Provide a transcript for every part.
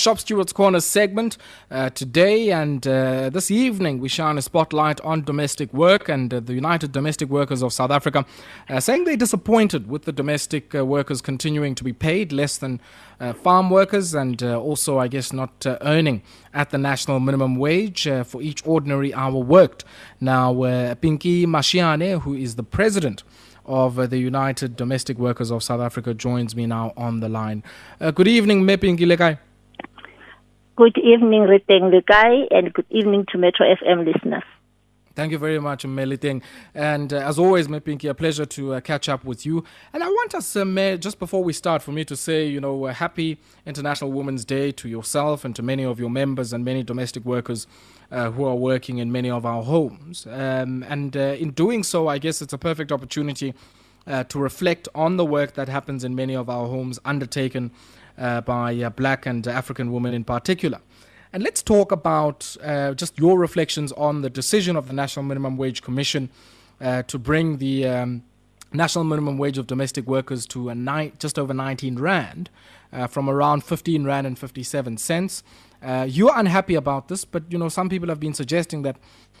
Shop Stewards Corner segment uh, today and uh, this evening. We shine a spotlight on domestic work and uh, the United Domestic Workers of South Africa uh, saying they're disappointed with the domestic uh, workers continuing to be paid less than uh, farm workers and also, I guess, not earning at the national minimum wage for each ordinary hour worked. Now, Pinky Mashiane, who is the president of the United Domestic Workers of South Africa, joins me now on the line. good evening, Mepinki Lekai. Good evening, Riteng Lukai, and good evening to Metro FM listeners. Thank you very much, Meliteng. And uh, as always, Mepinki, a pleasure to uh, catch up with you. And I want us, uh, just before we start, for me to say, you know, a happy International Women's Day to yourself and to many of your members and many domestic workers uh, who are working in many of our homes. Um, and uh, in doing so, I guess it's a perfect opportunity uh, to reflect on the work that happens in many of our homes undertaken uh, by uh, black and African women in particular. And let's talk about uh, just your reflections on the decision of the National Minimum Wage Commission uh, to bring the um, national minimum wage of domestic workers to a ni- just over 19 rand uh, from around 15 rand and 57 cents. Uh, you're unhappy about this, but you know some people have been suggesting that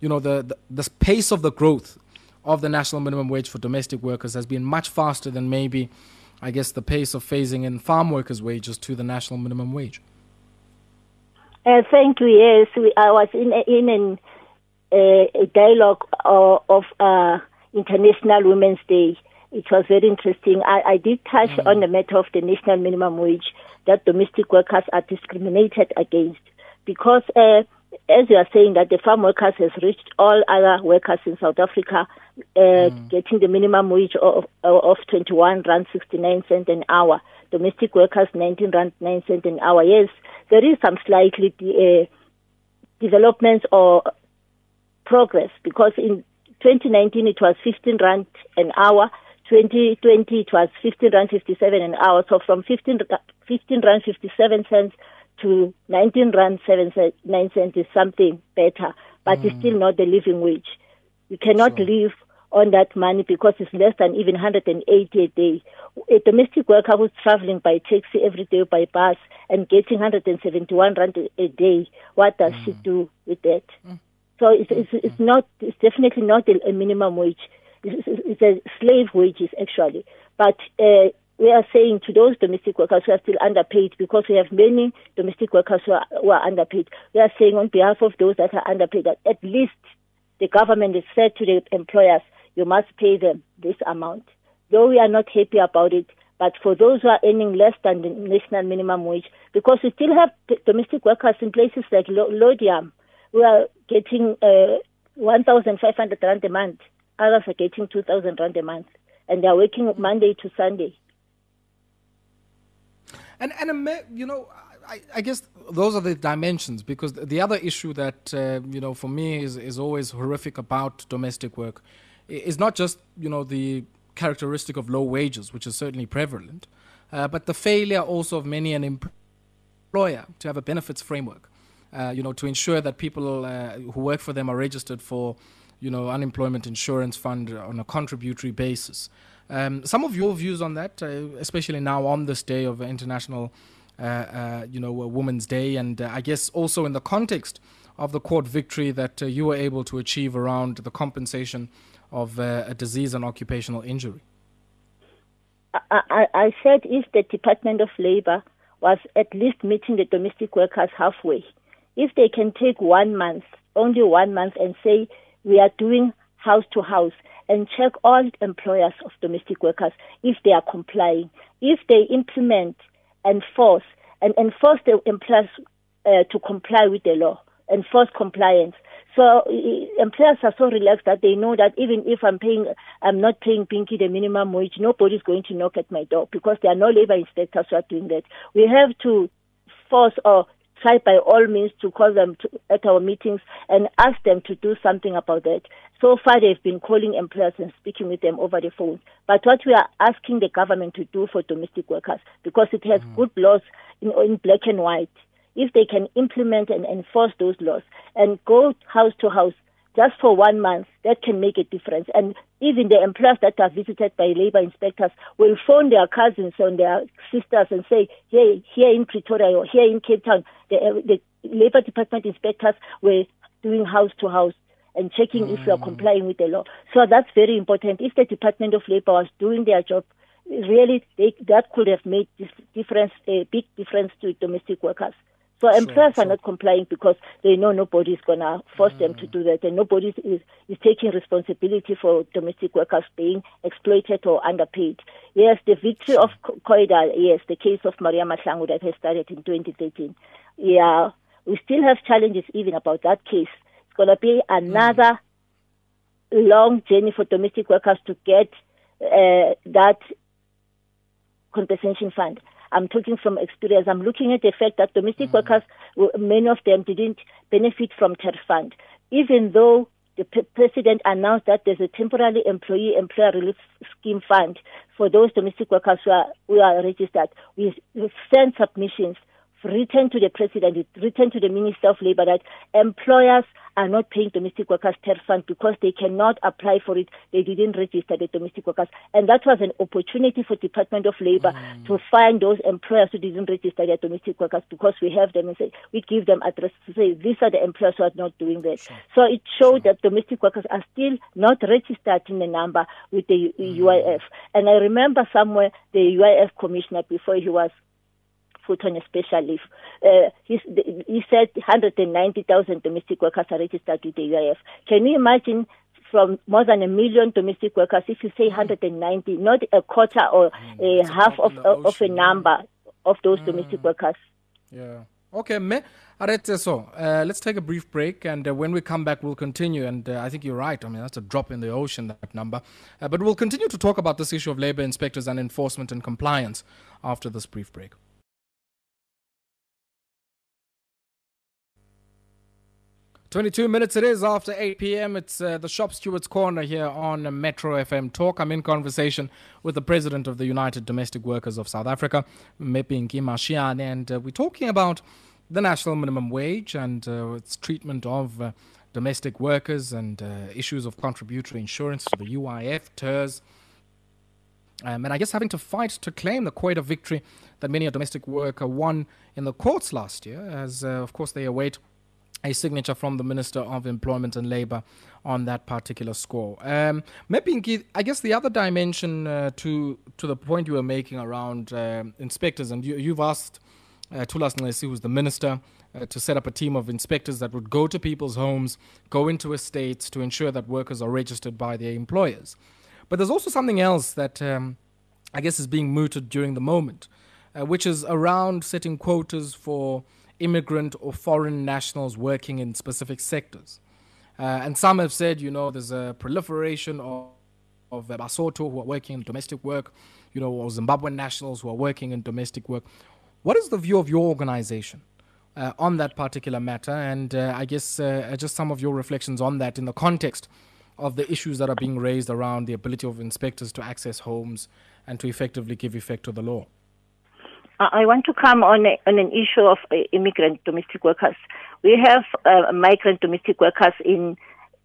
you know the, the the pace of the growth of the national minimum wage for domestic workers has been much faster than maybe I guess, the pace of phasing in farm workers' wages to the national minimum wage? Uh, thank you. Yes, we, I was in in an, uh, a dialogue of, of uh, International Women's Day. It was very interesting. I, I did touch mm. on the matter of the national minimum wage that domestic workers are discriminated against because, uh, as you are saying, that the farm workers has reached all other workers in South Africa uh, mm. getting the minimum wage of, of 21 rand 69 cent an hour. Domestic workers 19 rand 9 cent an hour. Yes, there is some slightly uh, developments or progress because in 2019 it was 15 rand an hour. 2020 it was 15 rand 57 an hour. So from 15, 15 rand 57 cents to 19 rand 7 9 cents is something better, but mm. it's still not the living wage. You cannot sure. live on that money because it's less than even 180 a day. A domestic worker who's traveling by taxi every day by bus and getting 171 rand a day, what does mm. she do with that? Mm. So it's, it's, it's not, it's definitely not a, a minimum wage. It's, it's, a slave wages actually. But uh, we are saying to those domestic workers who are still underpaid, because we have many domestic workers who are, who are underpaid, we are saying on behalf of those that are underpaid that at least the government has said to the employers, you must pay them this amount. Though we are not happy about it, but for those who are earning less than the national minimum wage, because we still have domestic workers in places like Lodium who are getting uh, 1,500 rand a month, others are getting 2,000 rand a month, and they are working Monday to Sunday. And, and you know, I, I, guess those are the dimensions because the other issue that uh, you know for me is is always horrific about domestic work is not just you know the characteristic of low wages, which is certainly prevalent, uh, but the failure also of many an employer to have a benefits framework. Uh, you know, to ensure that people uh, who work for them are registered for, you know, unemployment insurance fund on a contributory basis. Um, some of your views on that, uh, especially now on this day of International uh, uh, you know, Women's Day, and uh, I guess also in the context of the court victory that you were able to achieve around the compensation of a disease and occupational injury. I, I said if the Department of Labor was at least meeting the domestic workers halfway, if they can take one month, only one month, and say we are doing house to house and check all employers of domestic workers if they are complying. If they implement enforce and enforce the employers uh, to comply with the law, enforce compliance. So employers are so relaxed that they know that even if I'm paying, I'm not paying Pinky the minimum wage, nobody's going to knock at my door because there are no labor inspectors who are doing that. We have to force or try by all means to call them to, at our meetings and ask them to do something about that. So far, they've been calling employers and speaking with them over the phone. But what we are asking the government to do for domestic workers, because it has mm. good laws in, in black and white, if they can implement and enforce those laws and go house to house, just for one month, that can make a difference. And even the employers that are visited by labor inspectors will phone their cousins and their sisters and say, hey, here in Pretoria or here in Cape Town, the, the labor department inspectors were doing house to house and checking mm. if you are complying with the law. So that's very important. If the Department of Labor was doing their job, really they, that could have made this difference, a big difference to domestic workers. So sure, employers sure. are not complying because they know nobody is going to force mm. them to mm. do that, and nobody is, is taking responsibility for domestic workers being exploited or underpaid. Yes, the victory sure. of COIDA, yes, the case of Maria Mahlangu that has started in 2013. Yeah, we still have challenges even about that case. It's going to be another mm. long journey for domestic workers to get uh, that compensation fund. I'm talking from experience. I'm looking at the fact that domestic mm. workers, many of them didn't benefit from TERS fund, even though the p- president announced that there's a temporary employee employer relief scheme fund for those domestic workers who are, who are registered. We, we sent submissions written to the president, written to the Minister of Labour that employers are not paying domestic workers TERS fund because they cannot apply for it. They didn't register the domestic workers. And that was an opportunity for Department of Labour mm. to find those employers who didn't register their domestic workers because we have them and say, we give them address to say, these are the employers who are not doing that. Sure. So it showed sure. that domestic workers are still not registered in the number with the mm. UIF. And I remember somewhere the UIF commissioner before he was put on a special leave. Uh, he, he said 190,000 domestic workers are registered with the UIF. Can you imagine from more than a million domestic workers, if you say 190, not a quarter or mm, a half of, of a number of those mm. domestic workers. Yeah. Okay, me. So uh, let's take a brief break, and uh, when we come back, we'll continue. And uh, I think you're right. I mean, that's a drop in the ocean, that number. Uh, but we'll continue to talk about this issue of labor inspectors and enforcement and compliance after this brief break. 22 minutes it is after 8 p.m. It's uh, the Shop Stewards Corner here on Metro FM Talk. I'm in conversation with the president of the United Domestic Workers of South Africa, Mepinki Mashiane, and uh, we're talking about the national minimum wage and uh, its treatment of uh, domestic workers and uh, issues of contributory insurance to the UIF, TERS. Um, and I guess having to fight to claim the COIDA victory that many a domestic worker won in the courts last year, as uh, of course they await a signature from the Minister of Employment and Labour on that particular score. Um, maybe, I guess, the other dimension uh, to to the point you were making around uh, inspectors, and you, have asked uh, Thulas Nxesi, who's the minister, uh, to set up a team of inspectors that would go to people's homes, go into estates to ensure that workers are registered by their employers. But there's also something else that um, I guess is being mooted during the moment, uh, which is around setting quotas for immigrant or foreign nationals working in specific sectors. Uh, and some have said, you know, there's a proliferation of, of Basotho who are working in domestic work, you know, or Zimbabwean nationals who are working in domestic work. What is the view of your organization uh, on that particular matter? And uh, I guess uh, just some of your reflections on that in the context of the issues that are being raised around the ability of inspectors to access homes and to effectively give effect to the law. I want to come on, a, on an issue of uh, immigrant domestic workers. We have uh, migrant domestic workers in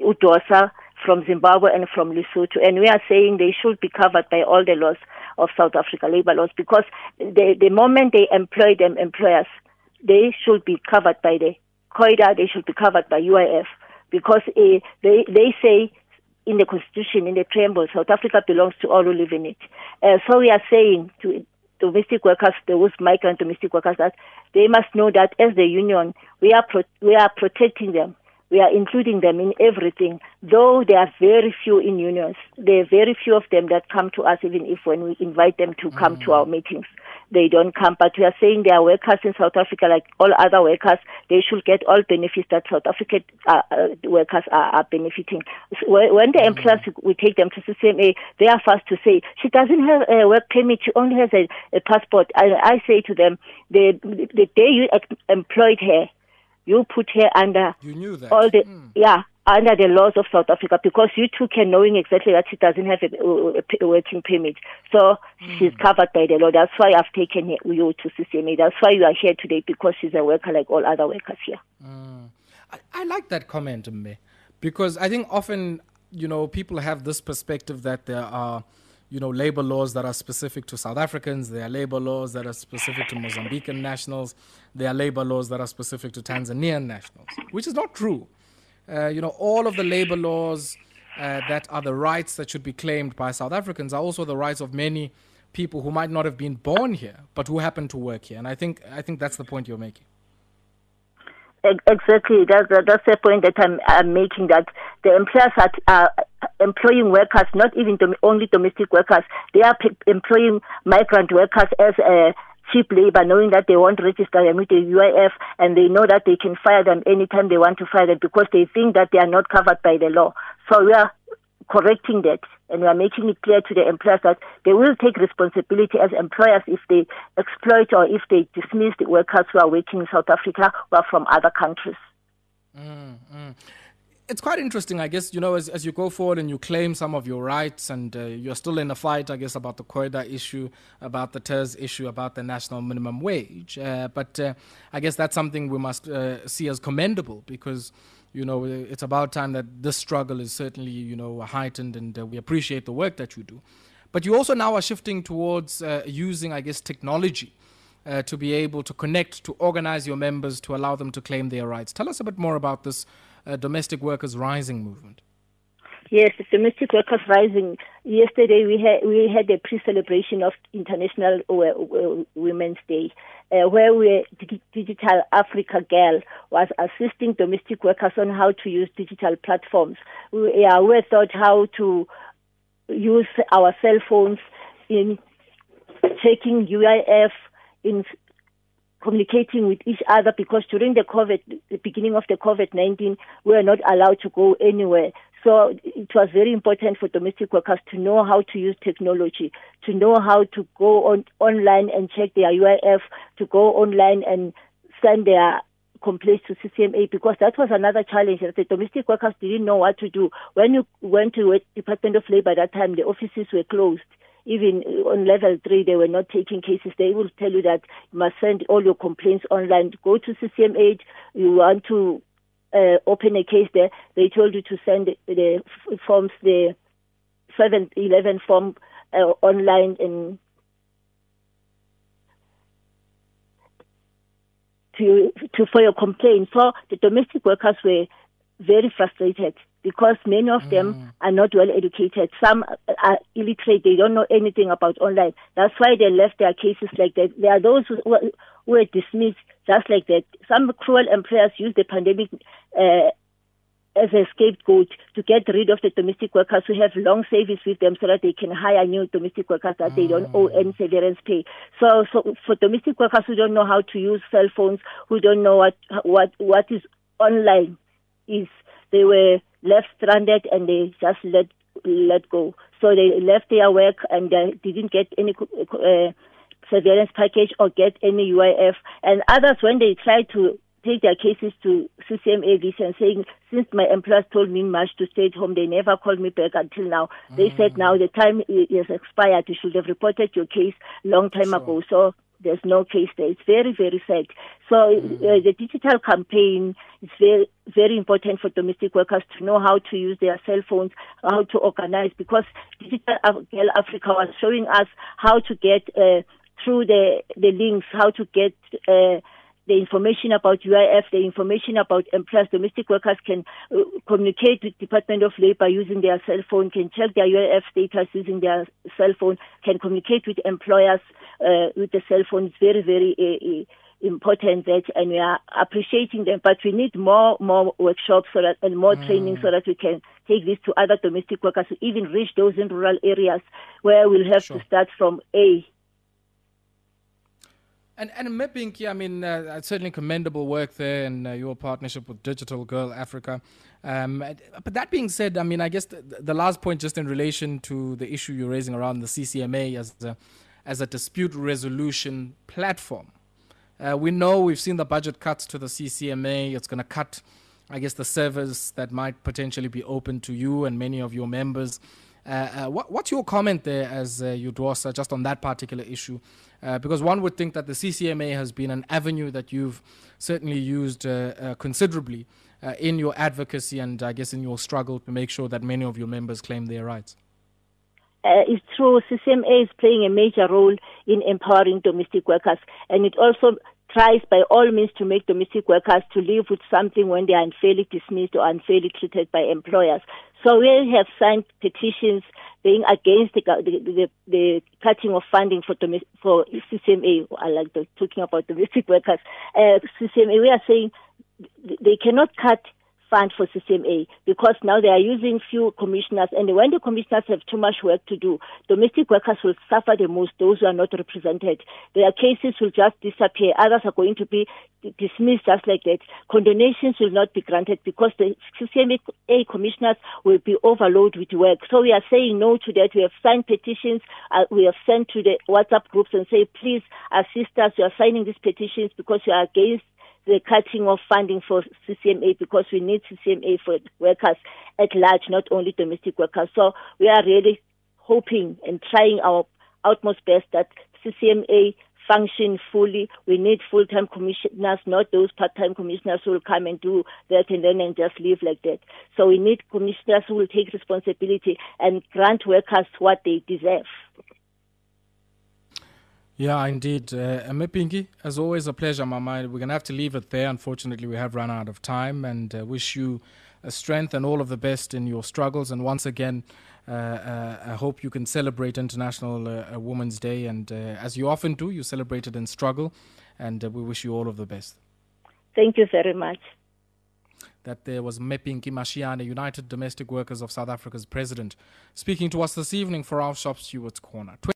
UDOSA from Zimbabwe and from Lesotho, and we are saying they should be covered by all the laws of South Africa labor laws because the, the moment they employ them employers, they should be covered by the COIDA, they should be covered by UIF because uh, they, they say in the constitution, in the preamble, South Africa belongs to all who live in it. Uh, so we are saying to domestic workers, those migrant domestic workers, that they must know that as the union, we are pro- we are protecting them. We are including them in everything, though there are very few in unions. There are very few of them that come to us, even if when we invite them to come mm. to our meetings they don't come. But we are saying they are workers in South Africa like all other workers. They should get all benefits that South African uh, uh, workers are, are benefiting. So when the employers, we take them to the CCMA, they are fast to say, she doesn't have a work permit, she only has a, a passport. I, I say to them, the, the day you employed her, you put her under you knew that. all the, mm. yeah, under the laws of South Africa because you too can knowing exactly that she doesn't have a, a working permit. So mm. she's covered by the law. That's why I've taken you to CCMA. That's why you are here today because she's a worker like all other workers here. Mm. I, I, like that comment, Mme. Because I think often, you know, people have this perspective that there are, you know, labor laws that are specific to South Africans, there are labor laws that are specific to Mozambican nationals, there are labor laws that are specific to Tanzanian nationals, which is not true. Uh, you know, all of the labor laws uh, that are the rights that should be claimed by South Africans are also the rights of many people who might not have been born here, but who happen to work here. And I think I think that's the point you're making. Exactly, that's that's the point that I'm, I'm making. That the employers are uh, employing workers, not even dom- only domestic workers. They are employing migrant workers as a cheap labor, knowing that they won't register them with the UIF, and they know that they can fire them anytime they want to fire them because they think that they are not covered by the law. So we are correcting that and we are making it clear to the employers that they will take responsibility as employers if they exploit or if they dismiss the workers who are working in South Africa or from other countries. Mm, mm. It's quite interesting, I guess, you know, as, as you go forward and you claim some of your rights and uh, you're still in a fight, I guess, about the COIDA issue, about the TERS issue, about the national minimum wage. Uh, but uh, I guess that's something we must uh, see as commendable because you know, it's about time that this struggle is certainly, you know, heightened and uh, we appreciate the work that you do. But you also now are shifting towards uh, using, I guess, technology uh, to be able to connect, to organize your members, to allow them to claim their rights. Tell us a bit more about this uh, domestic workers rising movement. Yes, domestic workers rising. Yesterday we had we had a pre-celebration of International Women's Day, uh, where we Digital Africa Girl was assisting domestic workers on how to use digital platforms. We, uh, we thought how to use our cell phones in checking UIF, in communicating with each other because during the COVID, the beginning of the COVID-19, we were not allowed to go anywhere. So it was very important for domestic workers to know how to use technology, to know how to go on online and check their UIF, to go online and send their complaints to CCMA because that was another challenge that the domestic workers didn't know what to do. When you went to the Department of Labor at that time, the offices were closed. Even on level three, they were not taking cases. They will tell you that you must send all your complaints online. Go to CCMA. You want to uh, open a case there, they told you to send the forms, the 711 form uh, online and to, to for your complaint. So the domestic workers were very frustrated because many of them mm. are not well educated. Some are illiterate; they don't know anything about online. That's why they left their cases like that. There are those who, who were dismissed just like that. Some cruel employers use the pandemic uh, as a scapegoat to get rid of the domestic workers who have long service with them so that they can hire new domestic workers that mm. they don't owe any severance pay. So, so for domestic workers who don't know how to use cell phones, who don't know what what what is online is they were left stranded and they just let let go. So they left their work and they didn't get any uh, surveillance package or get any UIF. And others, when they tried to take their cases to CCMA and saying, since my employers told me much to stay at home, they never called me back until now. Mm. They said now the time is expired. You should have reported your case long time sure. ago. So there's no case there. It's very, very sad. So mm. uh, the digital campaign is very, very important for domestic workers to know how to use their cell phones, how to organize, because Digital Girl Africa was showing us how to get uh, through the, the links, how to get uh, the information about UIF, the information about employers, domestic workers can uh, communicate with Department of Labor using their cell phone, can check their UIF status using their cell phone, can communicate with employers uh, with the cell phone. It's very, very uh, uh, important that, and we are appreciating them. But we need more, more workshops so that, and more mm. training so that we can take this to other domestic workers, even reach those in rural areas where we'll have sure. to start from A and and Mepinki, I mean, uh, certainly commendable work there and uh, your partnership with Digital Girl Africa. Um, but that being said, I mean, I guess the, the, last point, just in relation to the issue you're raising around the CCMA as a, as a dispute resolution platform. Uh, we know we've seen the budget cuts to the CCMA. It's going to cut, I guess, the servers that might potentially be open to you and many of your members. Uh, uh, what, what's your comment there as uh, UDWOSA just on that particular issue? Uh, because one would think that the CCMA has been an avenue that you've certainly used uh, uh, considerably in your advocacy and I guess in your struggle to make sure that many of your members claim their rights? Uh, it's true, CCMA is playing a major role in empowering domestic workers, and it also tries by all means to make domestic workers to live with something when they are unfairly dismissed or unfairly treated by employers. So we have signed petitions being against the, the, the, the cutting of funding for domestic, for CCMA. I like the, talking about domestic workers. Uh, CCMA, we are saying they cannot cut fund for CCMA because now they are using few commissioners and when the commissioners have too much work to do, domestic workers will suffer the most, those who are not represented. Their cases will just disappear. Others are going to be dismissed just like that. Condonations will not be granted because the CCMA commissioners will be overloaded with work. So we are saying no to that. We have signed petitions. Uh, we have sent to the WhatsApp groups and say, please assist us. You are signing these petitions because you are against the cutting of funding for CCMA because we need CCMA for workers at large, not only domestic workers. So we are really hoping and trying our utmost best that CCMA function fully. We need full-time commissioners, not those part-time commissioners who will come and do that and then and just leave like that. So we need commissioners who will take responsibility and grant workers what they deserve. Yeah, indeed. Uh, Mepinki, as always, a pleasure, Mama. We're going to have to leave it there. Unfortunately, we have run out of time and uh, wish you uh, strength and all of the best in your struggles. And once again, uh, uh, I hope you can celebrate International uh, Women's Day. And as you often do, you celebrate it in struggle. And we wish you all of the best. Thank you very much. That there was Mepinki Mashiane, United Domestic Workers of South Africa's president, speaking to us this evening for our Shop Stewards Corner.